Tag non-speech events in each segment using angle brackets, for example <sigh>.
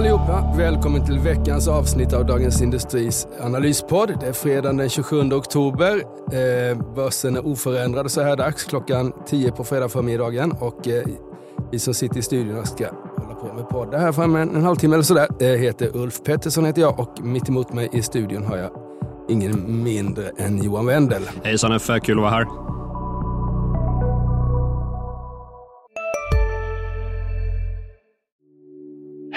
allihopa! Välkommen till veckans avsnitt av Dagens Industris analyspodd. Det är fredagen den 27 oktober. Eh, börsen är oförändrad så här dags, klockan 10 på fredag förmiddagen. Och eh, vi som sitter i studion ska hålla på med podd här framme en, en halvtimme eller sådär. Eh, heter Ulf Pettersson heter jag och mitt emot mig i studion har jag ingen mindre än Johan Wendel. Hejsan Uffe, kul att vara här.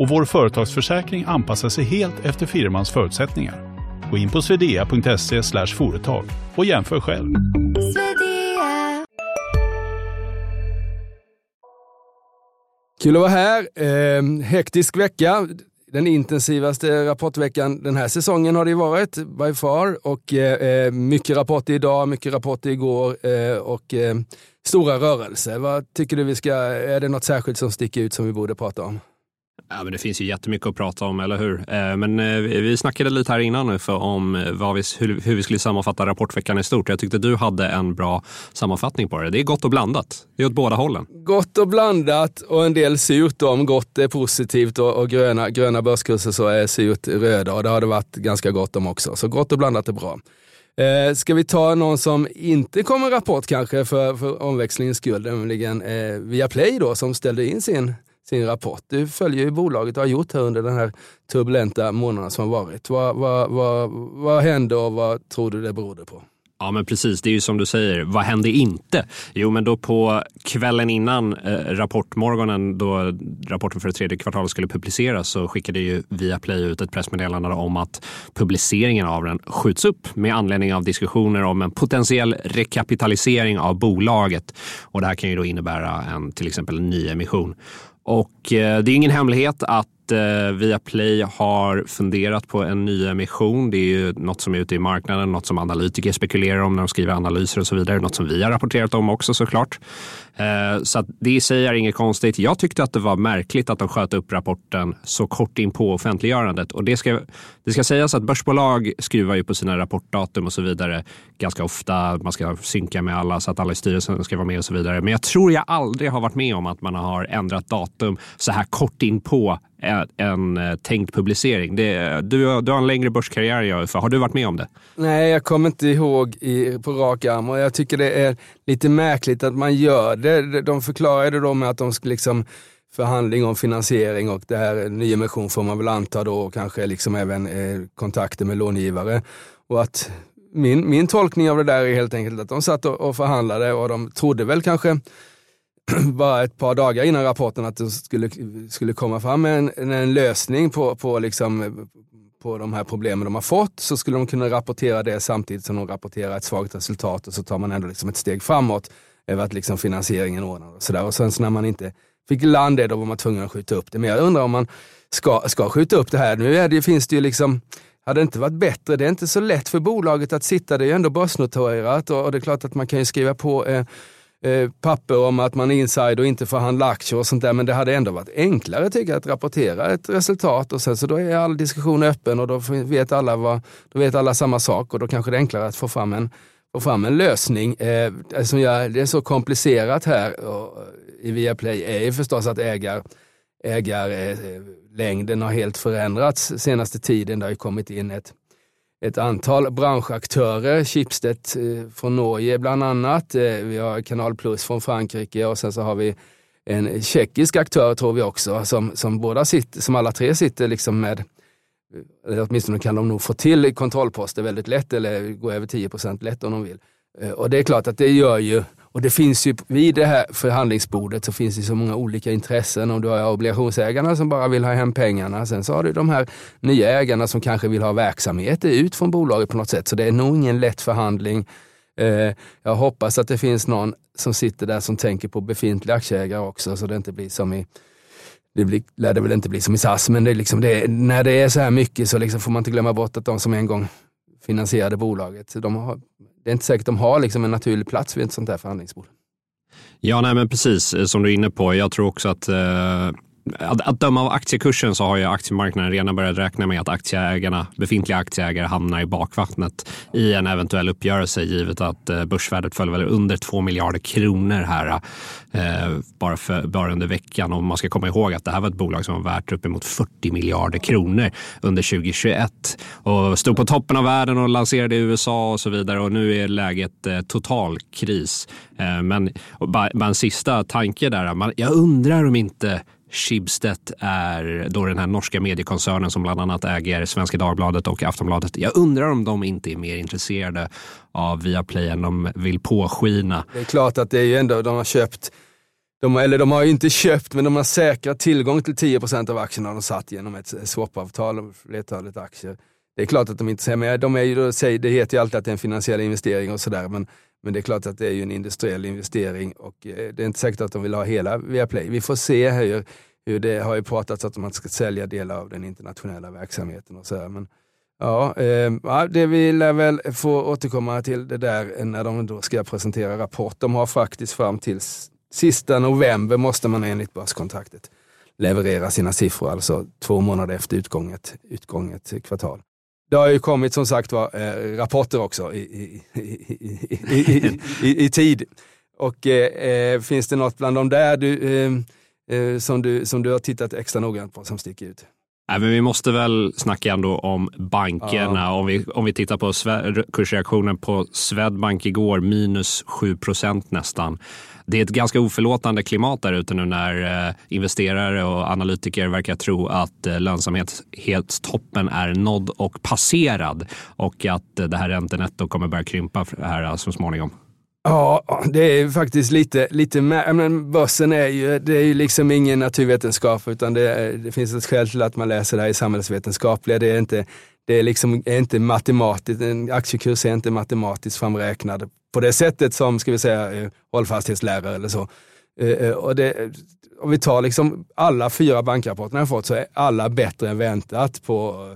och vår företagsförsäkring anpassar sig helt efter firmans förutsättningar. Gå in på swedea.se företag och jämför själv. Kul att vara här. Eh, hektisk vecka. Den intensivaste rapportveckan den här säsongen har det varit by far. Och eh, eh mycket rapporter idag, mycket rapporter igår eh, och eh, stora rörelser. Vad tycker du vi ska, är det något särskilt som sticker ut som vi borde prata om? Ja, men det finns ju jättemycket att prata om, eller hur? Eh, men eh, vi snackade lite här innan nu för om eh, vad vi, hur, vi skulle sammanfatta rapportveckan i stort. Jag tyckte du hade en bra sammanfattning på det. Det är gott och blandat. Det är åt båda hållen. Gott och blandat och en del surt. Om gott är positivt och, och gröna, gröna börskurser så är surt röda och det har det varit ganska gott om också. Så gott och blandat är bra. Eh, ska vi ta någon som inte kom en rapport kanske för, för omväxlingens skull, nämligen eh, Viaplay då som ställde in sin sin rapport. Du följer ju bolaget och har gjort här under den här turbulenta månaden som varit. Vad, vad, vad, vad hände och vad tror du det berodde på? Ja, men precis. Det är ju som du säger. Vad hände inte? Jo, men då på kvällen innan eh, rapportmorgonen då rapporten för det tredje kvartalet skulle publiceras så skickade ju Viaplay ut ett pressmeddelande om att publiceringen av den skjuts upp med anledning av diskussioner om en potentiell rekapitalisering av bolaget. Och det här kan ju då innebära en till exempel nyemission. Och eh, det är ingen hemlighet att eh, Viaplay har funderat på en ny emission. Det är ju något som är ute i marknaden, något som analytiker spekulerar om när de skriver analyser och så vidare. Något som vi har rapporterat om också såklart. Eh, så att det i sig är inget konstigt. Jag tyckte att det var märkligt att de sköt upp rapporten så kort in på offentliggörandet. Och det ska, det ska sägas att börsbolag skruvar ju på sina rapportdatum och så vidare ganska ofta. Man ska synka med alla så att alla i styrelsen ska vara med och så vidare. Men jag tror jag aldrig har varit med om att man har ändrat datum så här kort in på eh, en, eh, tänkt publicering. Det, du, du har en längre börskarriär jag för. Har du varit med om det? Nej, jag kommer inte ihåg i, på rak arm och jag tycker det är lite märkligt att man gör det. De förklarade då med att de skulle liksom förhandling om finansiering och det här eh, nyemission får man väl anta då och kanske liksom även eh, kontakter med långivare. Och att min, min tolkning av det där är helt enkelt att de satt och, och förhandlade och de trodde väl kanske <clears throat> bara ett par dagar innan rapporten att de skulle, skulle komma fram med en, en lösning på, på, liksom, på de här problemen de har fått så skulle de kunna rapportera det samtidigt som de rapporterar ett svagt resultat och så tar man ändå liksom ett steg framåt över att liksom finansieringen ordnade och sådär. Och sen så när man inte fick land det, då var man tvungen att skjuta upp det. Men jag undrar om man ska, ska skjuta upp det här. Nu är det, finns det ju liksom hade det inte varit bättre? Det är inte så lätt för bolaget att sitta, det är ju ändå börsnoterat och, och det är klart att man kan ju skriva på eh, eh, papper om att man är insider och inte får handla aktier och sånt där. Men det hade ändå varit enklare tycker jag att rapportera ett resultat och sen så då är all diskussion öppen och då vet alla, vad, då vet alla samma sak och då kanske det är enklare att få fram en, få fram en lösning. Eh, som jag, det är så komplicerat här och, eh, i Viaplay är ju förstås att ägar, ägarlängden eh, har helt förändrats senaste tiden. Det har ju kommit in ett ett antal branschaktörer, Schibsted eh, från Norge bland annat. Eh, vi har Kanal Plus från Frankrike och sen så har vi en tjeckisk aktör tror vi också, som, som, båda sitter, som alla tre sitter liksom med, Eh, åtminstone kan de nog få till kontrollposter väldigt lätt eller gå över 10% lätt om de vill. Eh, och det är klart att det gör ju, och det finns ju vid det här förhandlingsbordet så finns det så många olika intressen. Om du har obligationsägarna som bara vill ha hem pengarna. Sen så har du de här nya ägarna som kanske vill ha verksamheter ut från bolaget på något sätt. Så det är nog ingen lätt förhandling. Eh, jag hoppas att det finns någon som sitter där som tänker på befintliga aktieägare också så det inte blir som i det blir, lär det väl inte bli som i SAS, men det är liksom det, när det är så här mycket så liksom får man inte glömma bort att de som en gång finansierade bolaget, de har, det är inte säkert att de har liksom en naturlig plats vid ett sånt här förhandlingsbord. Ja, nej, men precis eh, som du är inne på. Jag tror också att eh att, att döma av aktiekursen så har ju aktiemarknaden redan börjat räkna med att aktieägarna, befintliga aktieägare hamnar i bakvattnet i en eventuell uppgörelse givet att eh, börsvärdet föll väl under 2 miljarder kronor här eh, bara, för, bara under veckan. Och man ska komma ihåg att det här var ett bolag som var värt uppemot 40 miljarder kronor under 2021 och stod på toppen av världen och lanserade i USA och så vidare och nu är läget eh, total kris. Eh, men bara, bara en sista tanke där. Man, jag undrar om inte Schibsted är då den här norska mediekoncernen som bland annat äger Svenska Dagbladet och Aftonbladet. Jag undrar om de inte är mer intresserade av Viaplay än de vill påskina. Det är klart att det är ju ändå, de har köpt de, eller de har ju inte köpt, men de har säkrat tillgång till 10% av aktierna de satt genom ett swapavtal om flertalet aktier. Det är klart att de inte säger, men de är ju då, det heter ju alltid att det är en finansiell investering och sådär, men, men det är klart att det är ju en industriell investering och eh, det är inte säkert att de vill ha hela Viaplay. Vi får se hur, hur det har ju pratats att man ska sälja delar av den internationella verksamheten och så här, men Ja, eh, det vi lär väl få återkomma till det där när de då ska presentera rapport. De har faktiskt fram till sista november måste man enligt börskontraktet leverera sina siffror, alltså två månader efter utgånget, utgånget kvartal. Det har ju kommit som sagt var eh, rapporter också i, i, i, i, i tid. Och eh, finns det något bland de där du, eh, eh, som, du, som du har tittat extra noggrant på som sticker ut? Nej, men vi måste väl snacka ändå om bankerna. Ja. Om, vi, om vi tittar på kursreaktionen på Swedbank igår, minus 7 procent nästan. Det är ett ganska oförlåtande klimat där ute nu när eh, investerare och analytiker verkar tro att eh, lönsamhetstoppen är nådd och passerad och att eh, det här räntenetto kommer börja krympa här så småningom. Ja, det är faktiskt lite, lite men börsen är ju, det är ju liksom ingen naturvetenskap utan det, det finns ett skäl till att man läser det här i samhällsvetenskapliga. Det är inte, det är liksom inte matematiskt, en aktiekurs är inte matematiskt framräknad på det sättet som, ska vi säga, eh, hållfasthetslärare eller så. Eh, eh, och det, om vi tar liksom alla fyra bankrapporterna jag fått så är alla bättre än väntat på,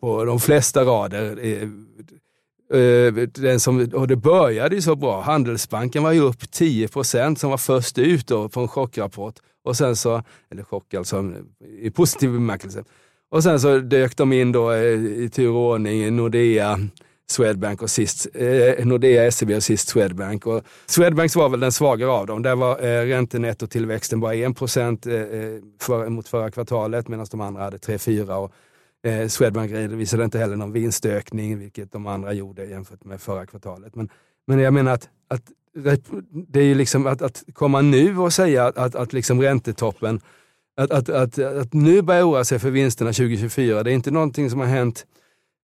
på de flesta rader. Den som, och det började ju så bra. Handelsbanken var ju upp 10 procent som var först ut då på en chockrapport. Och sen så, eller chock alltså i positiv bemärkelse. Och sen så dök de in då eh, i tur och ordning, Nordea, Swedbank och sist eh, Nordea, SEB och sist Swedbank. Och Swedbanks var väl den svagare av dem. Där var eh, räntenettotillväxten bara 1 procent eh, eh, för, mot förra kvartalet medan de andra hade 3-4. Eh, Swedbank redovisade inte heller någon vinstökning, vilket de andra gjorde jämfört med förra kvartalet. Men, men jag menar att, att det är ju liksom att, att komma nu och säga att, att, att liksom räntetoppen, att, att, att, att nu börja oroa sig för vinsterna 2024, det är inte någonting som har hänt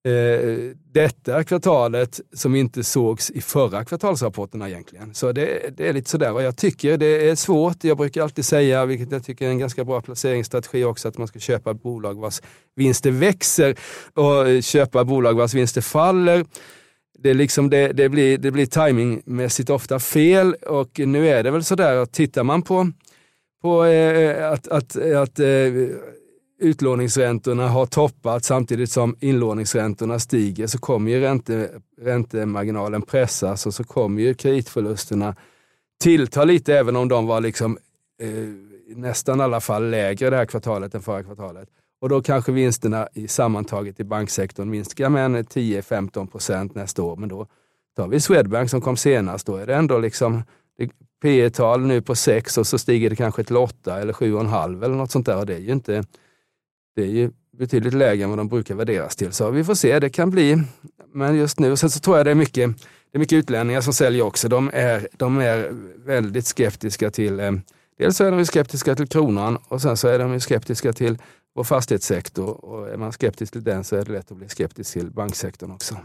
eh, detta kvartalet som inte sågs i förra kvartalsrapporterna egentligen. Så det, det, är lite sådär och jag tycker det är svårt. Jag brukar alltid säga, vilket jag tycker är en ganska bra placeringsstrategi också, att man ska köpa bolag vars vinster växer och köpa bolag vars vinster faller. Det, liksom det, det, blir, det blir timingmässigt ofta fel och nu är det väl sådär att tittar man på, på eh, att, att, att eh, utlåningsräntorna har toppat samtidigt som inlåningsräntorna stiger så kommer ju ränte, räntemarginalen pressas och så kommer ju kreditförlusterna tillta lite även om de var liksom, eh, nästan i alla fall lägre det här kvartalet än förra kvartalet. Och då kanske vinsterna i sammantaget i banksektorn minskar med 10-15 procent nästa år. Men då tar vi Swedbank som kom senast, då är det ändå liksom P tal nu på 6 och så stiger det kanske till 8 eller 7,5 eller något sånt där. Och det är ju inte det är ju betydligt lägre än vad de brukar värderas till. Så vi får se, det kan bli. Men just nu, sen så tror jag det är mycket, det är mycket utlänningar som säljer också. De är, de är väldigt skeptiska till, eh, dels så är de skeptiska till kronan och sen så är de skeptiska till vår fastighetssektor. Och är man skeptisk till den så är det lätt att bli skeptisk till banksektorn också.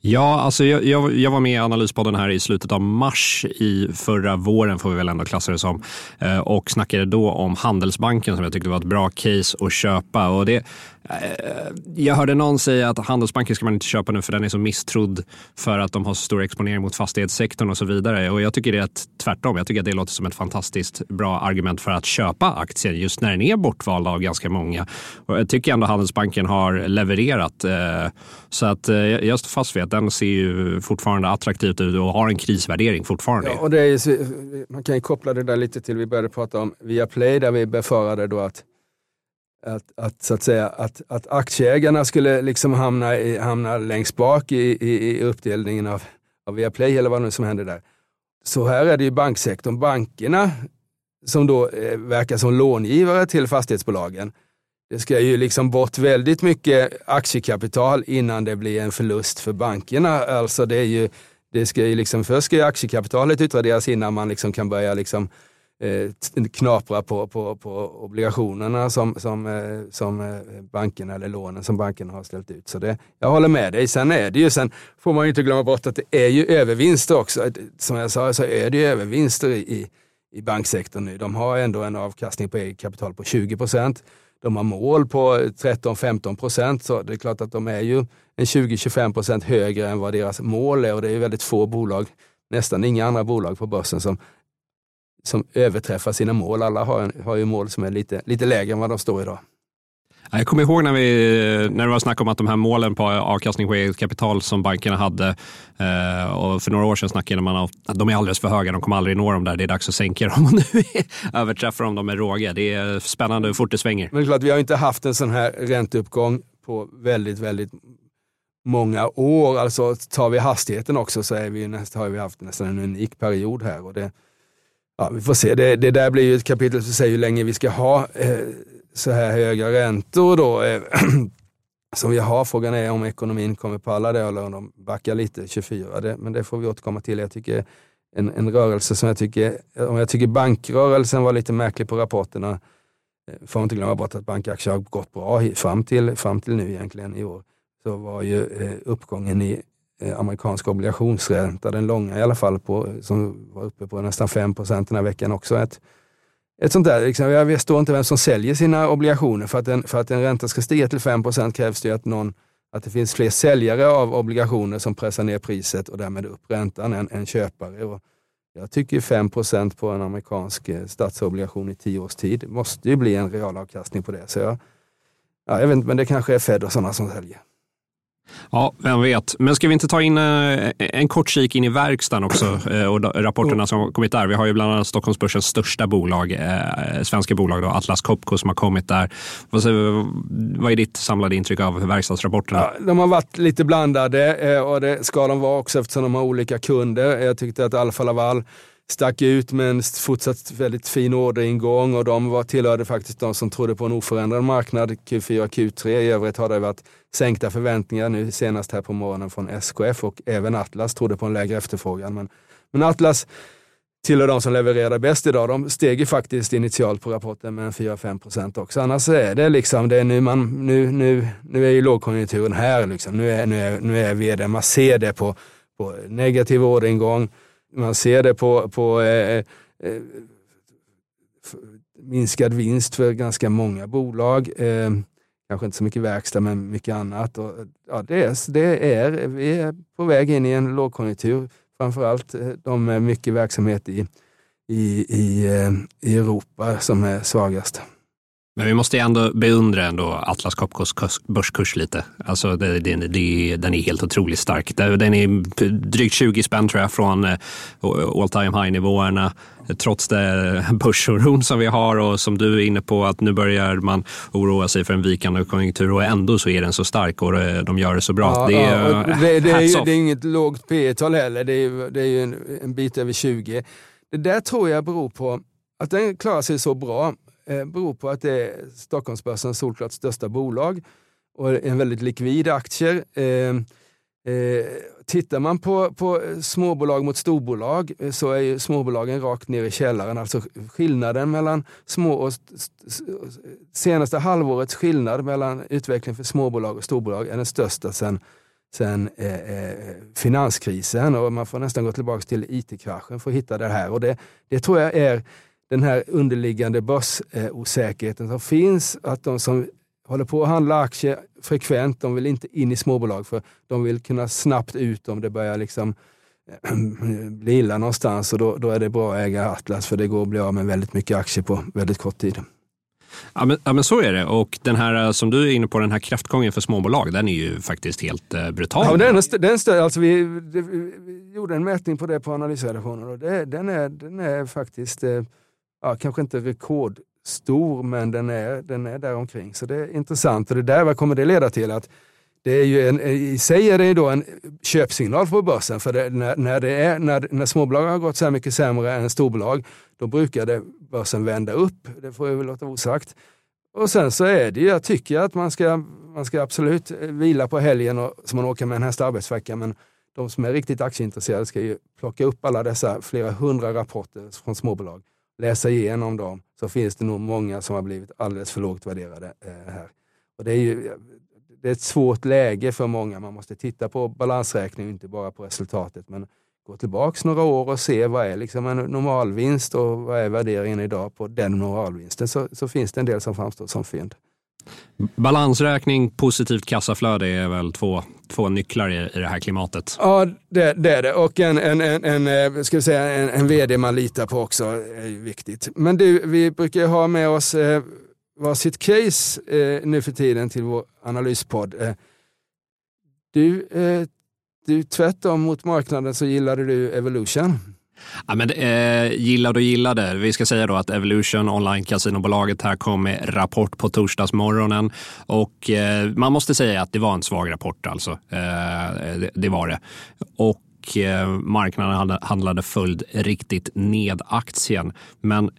Ja, alltså jag, jag, jag, var med i Analyspodden här i slutet av mars i förra våren, får vi väl ändå klassa det som, eh, och snackade då om Handelsbanken som jag tyckte var ett bra case att köpa. Och det, Eh, jag hörde någon säga att Handelsbanken ska man inte köpa nu för den är så misstrodd för att de har så stor exponering mot fastighetssektorn och så vidare. Och jag tycker det är tvärtom. Jag tycker att det låter som ett fantastiskt bra argument för att köpa aktien just när den är bortvald av ganska många. Och jag tycker ändå Handelsbanken har levererat. Eh, så att eh, jag står fast vid att den ser ju fortfarande attraktivt ut och har en krisvärdering fortfarande. Ja, och det är, man kan ju koppla det där lite till, vi började prata om Viaplay där vi befarade då att att, att, så att, säga, att, att aktieägarna skulle liksom hamna, i, hamna längst bak i, i, i uppdelningen av, av Viaplay eller vad nu som händer där. Så här är det ju banksektorn. Bankerna som då eh, verkar som långivare till fastighetsbolagen. Det ska ju liksom bort väldigt mycket aktiekapital innan det blir en förlust för bankerna. Alltså det är ju, det ska ju liksom, först ska ju aktiekapitalet utraderas innan man liksom kan börja liksom eh, knapra på, på, på obligationerna som, som, eh, som eh, bankerna eller lånen som bankerna har ställt ut. Så det, jag håller med dig. Sen är det ju, sen får man ju inte glömma bort att det är ju övervinster också. Som jag sa så är det ju övervinster i, i banksektorn nu. De har ändå en avkastning på eget kapital på 20 procent. De har mål på 13-15 procent, så det är klart att de är ju en 20-25 procent högre än vad deras mål är och det är ju väldigt få bolag, nästan inga andra bolag på börsen som som överträffar sina mål. Alla har, har ju mål som är lite, lite lägre än vad de står idag. Jag kommer ihåg när, vi, när det var snack om att de här målen på avkastning på eget kapital som bankerna hade eh, och för några år sedan snackade man om att de är alldeles för höga, de kommer aldrig nå dem där, det är dags att sänka dem <laughs> och nu överträffar de dem med råge. Det är spännande hur fort det svänger. Men det är klart, vi har inte haft en sån här ränteuppgång på väldigt, väldigt många år. Alltså tar vi hastigheten också så är vi, har vi haft nästan en unik period här. Och det, ja, vi får se. Det, det där blir ju ett kapitel som säger hur länge vi ska ha eh, så här höga räntor då. Eh, <clears throat> som vi har. Frågan är om ekonomin kommer palla det eller om de backar lite 24. Det, men det får vi återkomma till. Jag tycker en, en rörelse som jag tycker, om jag tycker bankrörelsen var lite märklig på rapporterna, eh, får man inte glömma bort att bankaktier har gått bra fram till, fram till nu egentligen i år. Så var ju eh, uppgången i amerikanska amerikansk obligationsränta, den långa i alla fall, på, som var uppe på nästan 5 procent den här veckan också. Ett, ett sånt där, liksom, jag förstår inte vem som säljer sina obligationer. För att en, för att en ränta ska stiga till 5 procent krävs det att, någon, att det finns fler säljare av obligationer som pressar ner priset och därmed upp räntan än, än köpare. Och jag tycker 5 procent på en amerikansk eh, statsobligation i tio års tid måste ju bli en realavkastning på det. Så jag, ja, jag vet inte, men det kanske är Fed och sådana som säljer. Ja, vem vet. Men ska vi inte ta in eh, en kort kik in i verkstaden också <clears throat> eh, och rapporterna som kommit där. Vi har ju bland annat Stockholmsbörsens största bolag, eh, svenska bolag, då, Atlas Copco som har kommit där. Vad är ditt samlade intryck av verkstadsrapporterna? Ja, de har varit lite blandade och det ska de vara också eftersom de har olika kunder. Jag tyckte att Alfa Laval stack ut med en fortsatt väldigt fin orderingång och de var, tillhörde faktiskt de som trodde på en oförändrad marknad Q4 Q3. I övrigt har det varit sänkta förväntningar nu senast här på morgonen från SKF och även Atlas trodde på en lägre efterfrågan. Men, men Atlas tillhör de som levererar bäst idag. De steg ju faktiskt initialt på rapporten med 4-5 procent också. Annars är det liksom, det är nu, man, nu, nu, nu är ju lågkonjunkturen här. Liksom. Nu, är, nu, är, nu är vi där. Man ser det på, på negativ orderingång man ser det på, på eh, eh, minskad vinst för ganska många bolag. Eh, kanske inte så mycket verkstad, men mycket annat. Och, ja, det är, det är, vi är på väg in i en lågkonjunktur. Framförallt eh, de med mycket verksamhet i, i, i, eh, i Europa som är svagast. Men vi måste ändå beundra ändå Atlas Copcos börskurs lite. Alltså det, det, det, den är helt otroligt stark. Den är drygt 20 spänn tror jag från eh, all time high-nivåerna. Trots det börsoron som vi har och som du är inne på att nu börjar man oroa sig för en vikande konjunktur och ändå så är den så stark och de gör det så bra. Ja, det, är, ja, det, det, är ju, det är inget lågt P tal heller. Det är, det är ju en, en bit över 20. Det där tror jag beror på att den klarar sig så bra eh, beror på att det är Stockholmsbörsens solklart största bolag och en väldigt likvid aktier. Eh, Eh, tittar man på, på småbolag mot storbolag eh, så är ju småbolagen rakt ner i källaren. Alltså skillnaden mellan små och senaste halvårets skillnad mellan utveckling för småbolag och storbolag är den största sedan sen eh, eh, finanskrisen och man får nästan gå tillbaka till it-kraschen för att hitta det här. Och det, det tror jag är den här underliggande börsosäkerheten som finns. Att de som håller på att handla aktier frekvent, de vill inte in i småbolag för de vill kunna snabbt ut om det börjar liksom bli illa någonstans och då, då är det bra att äga Atlas för det går att bli av med väldigt mycket aktier på väldigt kort tid. Ja men, ja men, så är det. Och den här som du är inne på, den här kraftgången för småbolag, den är ju faktiskt helt eh, brutal. Ja, den, den stö, alltså vi, vi, vi, gjorde en mätning på det på analysredaktionen och det, den, är, den är faktiskt, eh, ja, kanske inte rekordstor, men den är, den är där omkring. Så det är intressant. Och det där, vad kommer det leda till? Att det är ju en, I sig är det då en köpsignal på börsen, för det, när, när, det är, när, när småbolag har gått så här mycket sämre än storbolag, då brukar det, börsen vända upp. Det får jag väl låta osagt. Och sen så är det ju, jag tycker att man ska, man ska absolut vila på helgen och, så man åker med en häst arbetsvecka, men de som är riktigt aktieintresserade ska ju plocka upp alla dessa flera hundra rapporter från småbolag, läsa igenom dem, så finns det nog många som har blivit alldeles för lågt värderade eh, här. Och det är ju, det är ett svårt läge för många. Man måste titta på balansräkningen, inte bara på resultatet. Men gå tillbaks några år och se vad är liksom en normalvinst och vad är värderingen idag på den normalvinsten. Så, så finns det en del som framstår som fynd. Balansräkning, positivt kassaflöde är väl två, två nycklar i, i det här klimatet? Ja, det, det är det. Och en, en, en, en, eh, ska vi säga, en, en vd man litar på också är viktigt. Men du, vi brukar ha med oss eh, varsitt case eh, nu för tiden till vår analyspodd. Eh, du, eh, du tvärtom mot marknaden så gillade du Evolution. Ja, men, eh, gillade och gillade. Vi ska säga då att Evolution, online kasinobolaget här, kom med rapport på torsdagsmorgonen. Och eh, man måste säga att det var en svag rapport alltså. Eh, det, det, var det. Och eh, marknaden handlade följd riktigt ned aktien. Men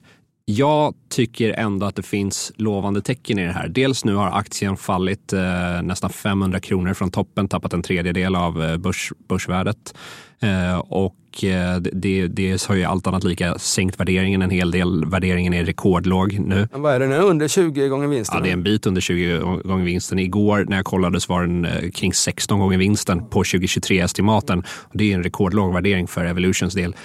jag tycker ändå att det finns lovande tecken i det här. Dels nu har aktien fallit eh, nästan 500 kronor från toppen, tappat en tredjedel av eh, börs, börsvärdet. Eh, och eh, det, det har ju allt annat lika sänkt värderingen en hel del. Värderingen är rekordlåg nu. Men vad är den? Under 20 gånger vinsten? Ja, det är en bit under 20 gånger vinsten. Igår när jag kollade så var den eh, kring 16 gånger vinsten på 2023-estimaten. Det är en rekordlåg värdering för Evolutions del.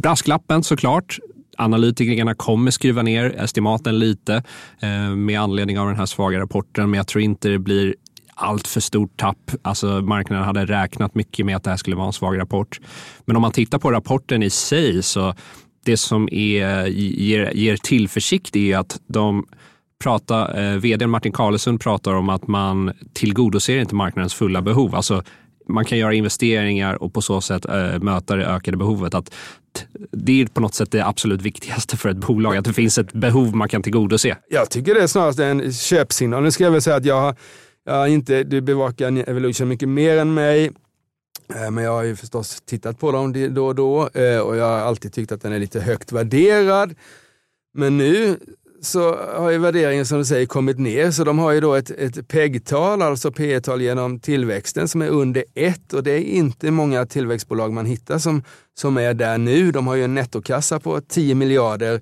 Brasklappen såklart Analytikerna kommer skruva ner estimaten lite eh, med anledning av den här svaga rapporten, men jag tror inte det blir allt för stort tapp. Alltså marknaden hade räknat mycket med att det här skulle vara en svag rapport. Men om man tittar på rapporten i sig så det som är, ger, ger tillförsikt är att de pratar, eh, vd Martin Carlesund pratar om att man tillgodoser inte marknadens fulla behov. Alltså man kan göra investeringar och på så sätt äh, möta det ökade behovet. Att det är på något sätt det absolut viktigaste för ett bolag, att det finns ett behov man kan tillgodose. Jag tycker det är snarast en köpsignal. Nu ska jag väl säga att jag, jag har inte, du bevakar Evolution mycket mer än mig. Eh, men jag har ju förstås tittat på dem då och då eh, och jag har alltid tyckt att den är lite högt värderad. Men nu så har ju värderingen som du säger kommit ner, så de har ju då ett, ett PEG-tal, alltså P tal genom tillväxten, som är under 1 och det är inte många tillväxtbolag man hittar som, som är där nu. De har ju en nettokassa på 10 miljarder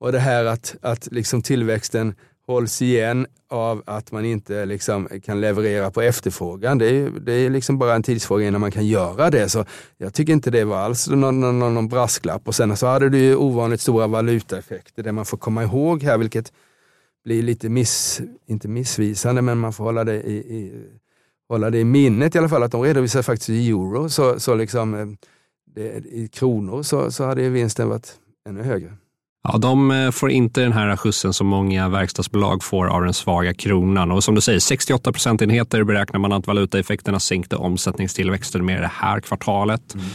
och det här att, att liksom tillväxten hålls igen av att man inte liksom kan leverera på efterfrågan. Det är, det är liksom bara en tidsfråga innan man kan göra det. Så jag tycker inte det var alls någon, någon, någon brasklapp. Och sen så hade du ju ovanligt stora valutaeffekter, det man får komma ihåg här, vilket blir lite miss, inte missvisande, men man får hålla det i, i, hålla det i minnet i alla fall, att de redovisar faktiskt i euro. Så, så liksom, eh, det, i kronor så, så hade vinsten varit ännu högre. Ja, de eh, får inte den här skjutsen som många verkstadsbolag får av den svaga kronan. Och som du säger, 68 procentenheter beräknar man att valutaeffekterna sänkte omsättningstillväxten med det här kvartalet. Mm.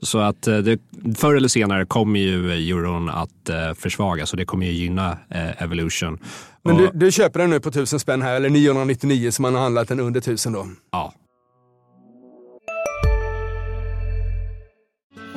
Så att eh, det, förr eller senare kommer ju euron att eh, försvagas och det kommer ju gynna eh, Evolution. Men du, du, köper den nu på 1000 spänn här, eller 999 som man har handlat den under 1000 då? Ja,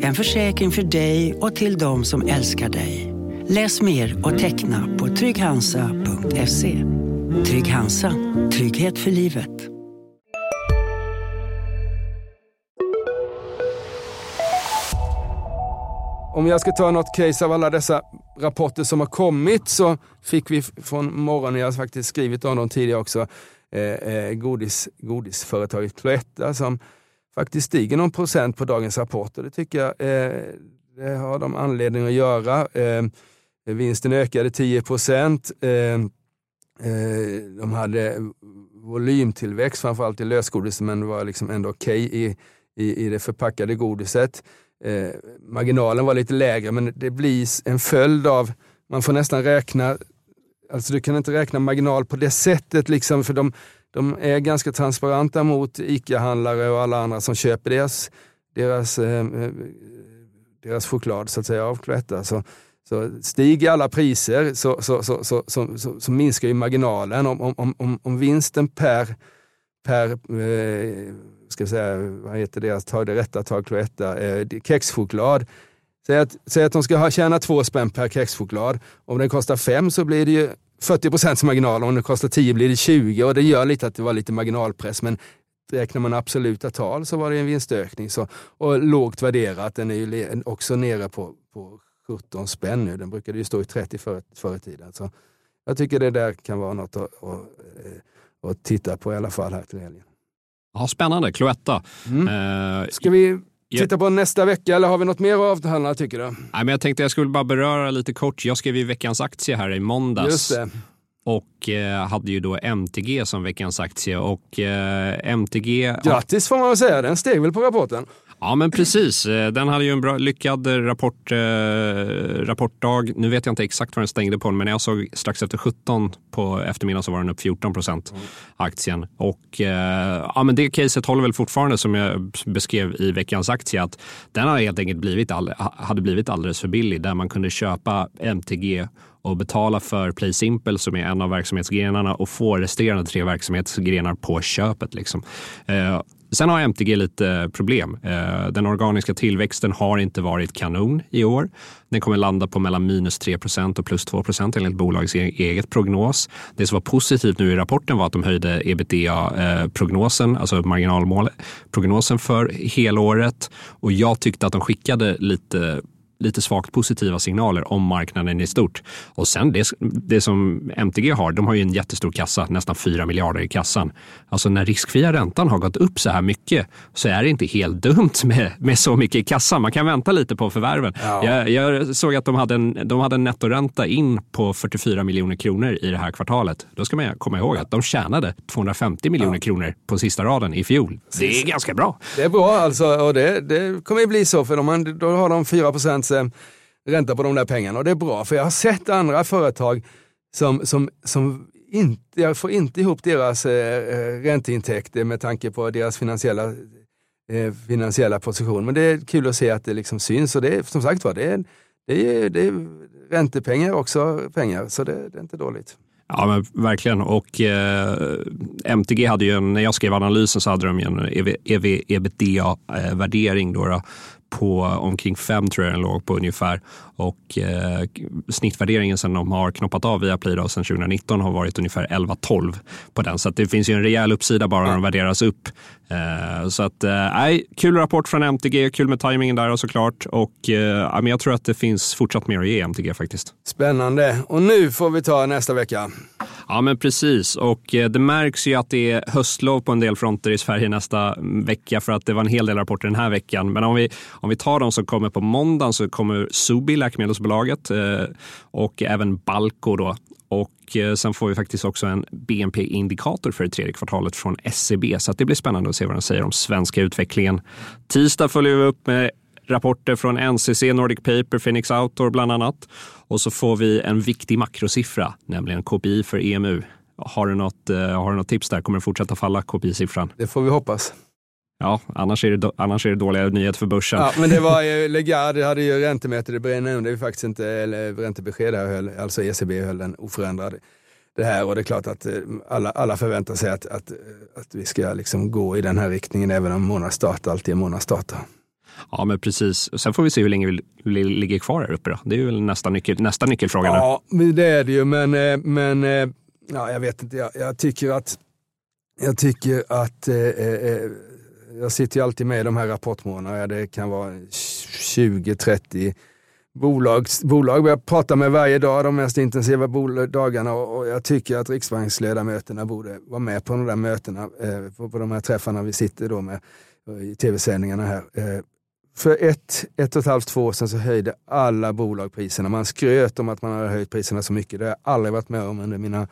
En försäkring för dig och till de som älskar dig. Läs mer och teckna på trygghansa.se. Trygg Hansa. Trygghet för livet. Om jag ska ta något case av alla dessa rapporter som har kommit så fick vi från morgonen, jag har faktiskt skrivit om dem tidigare också, eh, eh, godis, godisföretaget Cloetta som faktiskt stiger någon procent på dagens rapport och det tycker jag eh, det har de anledning att göra. Eh, vinsten ökade 10 procent. Eh, eh, de hade volymtillväxt framförallt i lösgodis men det var liksom ändå okej okay i, i, i det förpackade godiset. Eh, marginalen var lite lägre men det blir en följd av, man får nästan räkna, alltså du kan inte räkna marginal på det sättet liksom för de, de är ganska transparenta mot ICA-handlare och alla andra som köper deras, deras, eh, eh, deras choklad så att säga av Cloetta. Så, så stiger alla priser så, så, så, så, så, så, så minskar ju marginalen. Om, om, om, om vinsten per, per eh, ska säga, vad heter det, tag, det rätta tag Cloetta, eh, kexchoklad. Säg att, säg att de ska ha, tjäna två spänn per kexchoklad. Om den kostar fem så blir det ju 40 procents marginal. Om den kostar 10 blir det 20 och det gör lite att det var lite marginalpress. Men räknar man absoluta tal så var det en vinstökning. Så, och lågt värderat, den är ju också nere på, på 17 spänn nu. Den brukade ju stå i 30 förr, förr i tiden. Så jag tycker det där kan vara något att, att, eh, att titta på i alla fall här till helgen. Ja, spännande, Cloetta. Mm. Uh, Ska vi titta på nästa vecka eller har vi något mer att avhandla tycker du? Nej, men jag tänkte jag skulle bara beröra lite kort. Jag skrev ju veckans aktie här i måndags. Just det. Och eh, hade ju då MTG som veckans aktie och eh, MTG... Grattis får man väl säga, den steg väl på rapporten? Ja, men precis. Eh, den hade ju en bra, lyckad rapport, eh, rapportdag. Nu vet jag inte exakt vad den stängde på, men när jag såg strax efter 17 på eftermiddagen så var den upp 14 procent, mm. aktien. Och eh, ja, men det caset håller väl fortfarande som jag beskrev i veckans aktie, att den hade helt enkelt blivit, all, hade blivit alldeles för billig, där man kunde köpa MTG och betala för PlaySimple som är en av verksamhetsgrenarna och få resterande tre verksamhetsgrenar på köpet. Liksom. Eh, Sen har MTG lite eh, problem. Eh, den organiska tillväxten har inte varit kanon i år. Den kommer landa på mellan minus 3% och plus 2 enligt bolagets e-, eget prognos. Det som var positivt nu i rapporten var att de höjde ebitda-prognosen, eh, alltså marginalmålprognosen för helåret. Och jag tyckte att de skickade lite lite svagt positiva signaler om marknaden i stort. Och sen det, det som MTG har, de har ju en jättestor kassa, nästan 4 miljarder i kassan. Alltså när riskfria räntan har gått upp så här mycket så är det inte helt dumt med, med så mycket i kassan. Man kan vänta lite på förvärven. Ja. Jag, jag, såg att de hade, en, de hade en nettoränta in på 44 miljoner kronor i det här kvartalet. Då ska man komma ihåg att de tjänade 250 miljoner ja. kronor på sista raden i fjol. Det är ganska bra. Det är bra alltså och det, det kommer ju bli så för de, då har de 4 procents eh, ränta på de där pengarna och det är bra för jag har sett andra företag som, som, som inte, jag får inte ihop deras eh, eh, ränteintäkter med tanke på deras finansiella, eh, finansiella position. Men det är kul att se att det liksom syns och det är som sagt var, det är, det är, det är räntepengar också pengar så det, det är inte dåligt. Ja, men verkligen. Och eh, MTG hade ju en, när jag skrev analysen så hade de ju en ev-ebitda-värdering Eh, då, på omkring 5 tror jag den låg på ungefär. Och eh, snittvärderingen sen de har knoppat av via Play sen 2019 har varit ungefär 11-12 på den. Så det finns ju en rejäl uppsida bara när de värderas upp. Eh, så att, eh, kul rapport från MTG, kul med tajmingen där såklart. Och eh, men jag tror att det finns fortsatt mer att ge MTG faktiskt. Spännande. Och nu får vi ta nästa vecka. Ja, men precis. Och det märks ju att det är höstlov på en del fronter i Sverige nästa vecka för att det var en hel del rapporter den här veckan. Men om vi, om vi tar de som kommer på måndagen så kommer Sobi, läkemedelsbolaget, och även Balco då. Och eh, sen får vi faktiskt också en BNP-indikator för det tredje kvartalet från SCB. Så det blir spännande att se vad de säger om svenska utvecklingen. Tisdag följer vi upp med rapporter från NCC, Nordic Paper, Phoenix Outdoor bland annat. Och så får vi en viktig makrosiffra, nämligen KPI för EMU. Har du något, eh, har du något tips där? Kommer den fortsätta falla, KPI-siffran? Det får vi hoppas. Ja, annars är det, annars är det dåliga nyheter för börsen. Ja, men det var ju, <laughs> Legard hade ju räntemätare, det bränner är faktiskt inte, eller räntebesked här höll, alltså ECB höll den oförändrad. Det här och det är klart att eh, alla, alla förväntar sig att, att, att vi ska liksom gå i den här riktningen även om månadsstart alltid är månadsstart. Ja, men precis. Sen får vi se hur länge vi ligger kvar här uppe. Då. Det är ju nästa, nyckel, nästa nyckelfråga. Ja, nu. det är det ju, men, eh, men eh, ja, jag vet inte. Jag, jag tycker att, jag tycker att eh, eh, jag sitter ju alltid med i de här rapportmånaderna. Det kan vara 20-30 bolag, bolag jag pratar med varje dag, de mest intensiva dagarna och jag tycker att riksbanksledamöterna borde vara med på de där mötena, eh, på, på de här träffarna vi sitter då med eh, i tv-sändningarna här. Eh, för ett, ett och ett halvt, två år sedan så höjde alla bolag priserna. Man skröt om att man hade höjt priserna så mycket. Det har jag aldrig varit med om under mina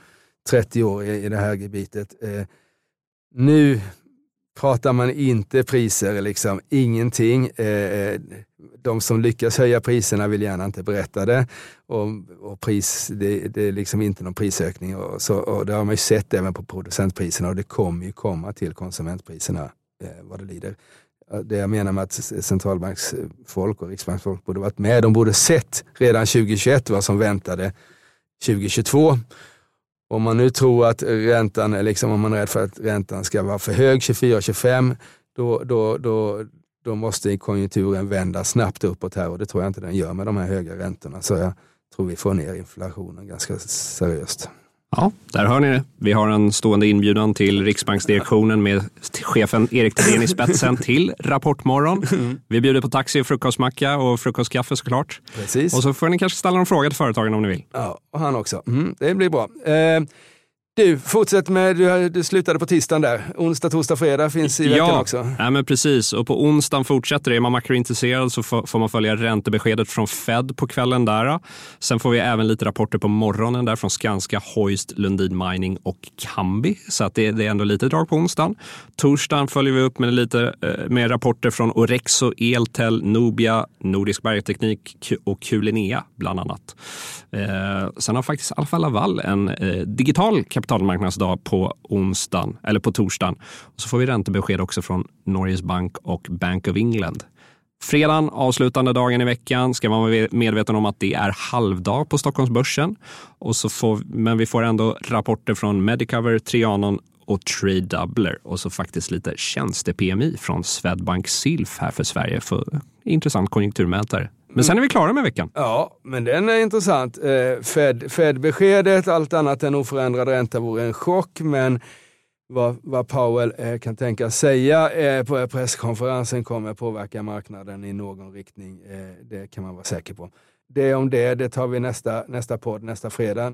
30 år i, i det här gebitet. Eh, nu pratar man inte priser, liksom ingenting. Eh, eh, de som lyckas höja priserna vill gärna inte berätta det. Och, och pris, det, det, är liksom inte någon prisökning. Och, så, och det har man ju sett även på producentpriserna och det kommer ju komma till konsumentpriserna eh, vad det lider det jag menar med att centralbanksfolk och riksbanksfolk borde varit med. De borde sett redan 2021 vad som väntade 2022. Om man nu tror att räntan, liksom om man är rädd för att räntan ska vara för hög 24-25, då, då, då, då måste konjunkturen vända snabbt uppåt här och det tror jag inte den gör med de här höga räntorna. Så jag tror vi får ner inflationen ganska seriöst. Ja, där hör ni det. Vi har en stående inbjudan till Riksbanksdirektionen med chefen Erik Thedéen i spetsen till Rapportmorgon. Vi bjuder på taxi, frukostmacka och frukostkaffe såklart. Precis. Och så får ni kanske ställa någon fråga till företagen om ni vill. Ja, och han också. Mm, det blir bra. Eh, du, fortsätt med, du, du slutade på tisdagen där. Onsdag, torsdag, fredag finns i veckan ja, också. Ja, men precis. Och på onsdagen fortsätter det. Är man makrointresserad så får man följa räntebeskedet från Fed på kvällen där. Sen får vi även lite rapporter på morgonen där från Skanska, Hoist, Lundin Mining och Kambi. Så att det, det är ändå lite drag på onsdagen. Torsdagen följer vi upp med lite eh, med rapporter från Orexo, Eltel, Nobia, Nordisk Bergteknik och Kulinea bland annat. Eh, sen har faktiskt Alfa Laval en eh, digital kapitalmarknadsdag på onsdagen, eller på torsdagen. Och så får vi räntebesked också från Norges Bank och Bank of England. Fredagen, avslutande dagen i veckan, ska man vara medveten om att det är halvdag på Stockholmsbörsen. Och så får, men vi får ändå rapporter från Medicover, Trianon och Trade Doubler och så faktiskt lite tjänste-PMI från Swedbank Silf här för Sverige. För intressant konjunkturmätare. Men sen är vi klara med veckan. Ja, men den är intressant. Eh, Fed, Fed-beskedet, allt annat än oförändrad ränta vore en chock, men vad, vad Powell eh, kan tänka säga eh, på presskonferensen kommer påverka marknaden i någon riktning. Det kan man vara säker på. Det om det, det tar vi nästa, nästa podd nästa fredag.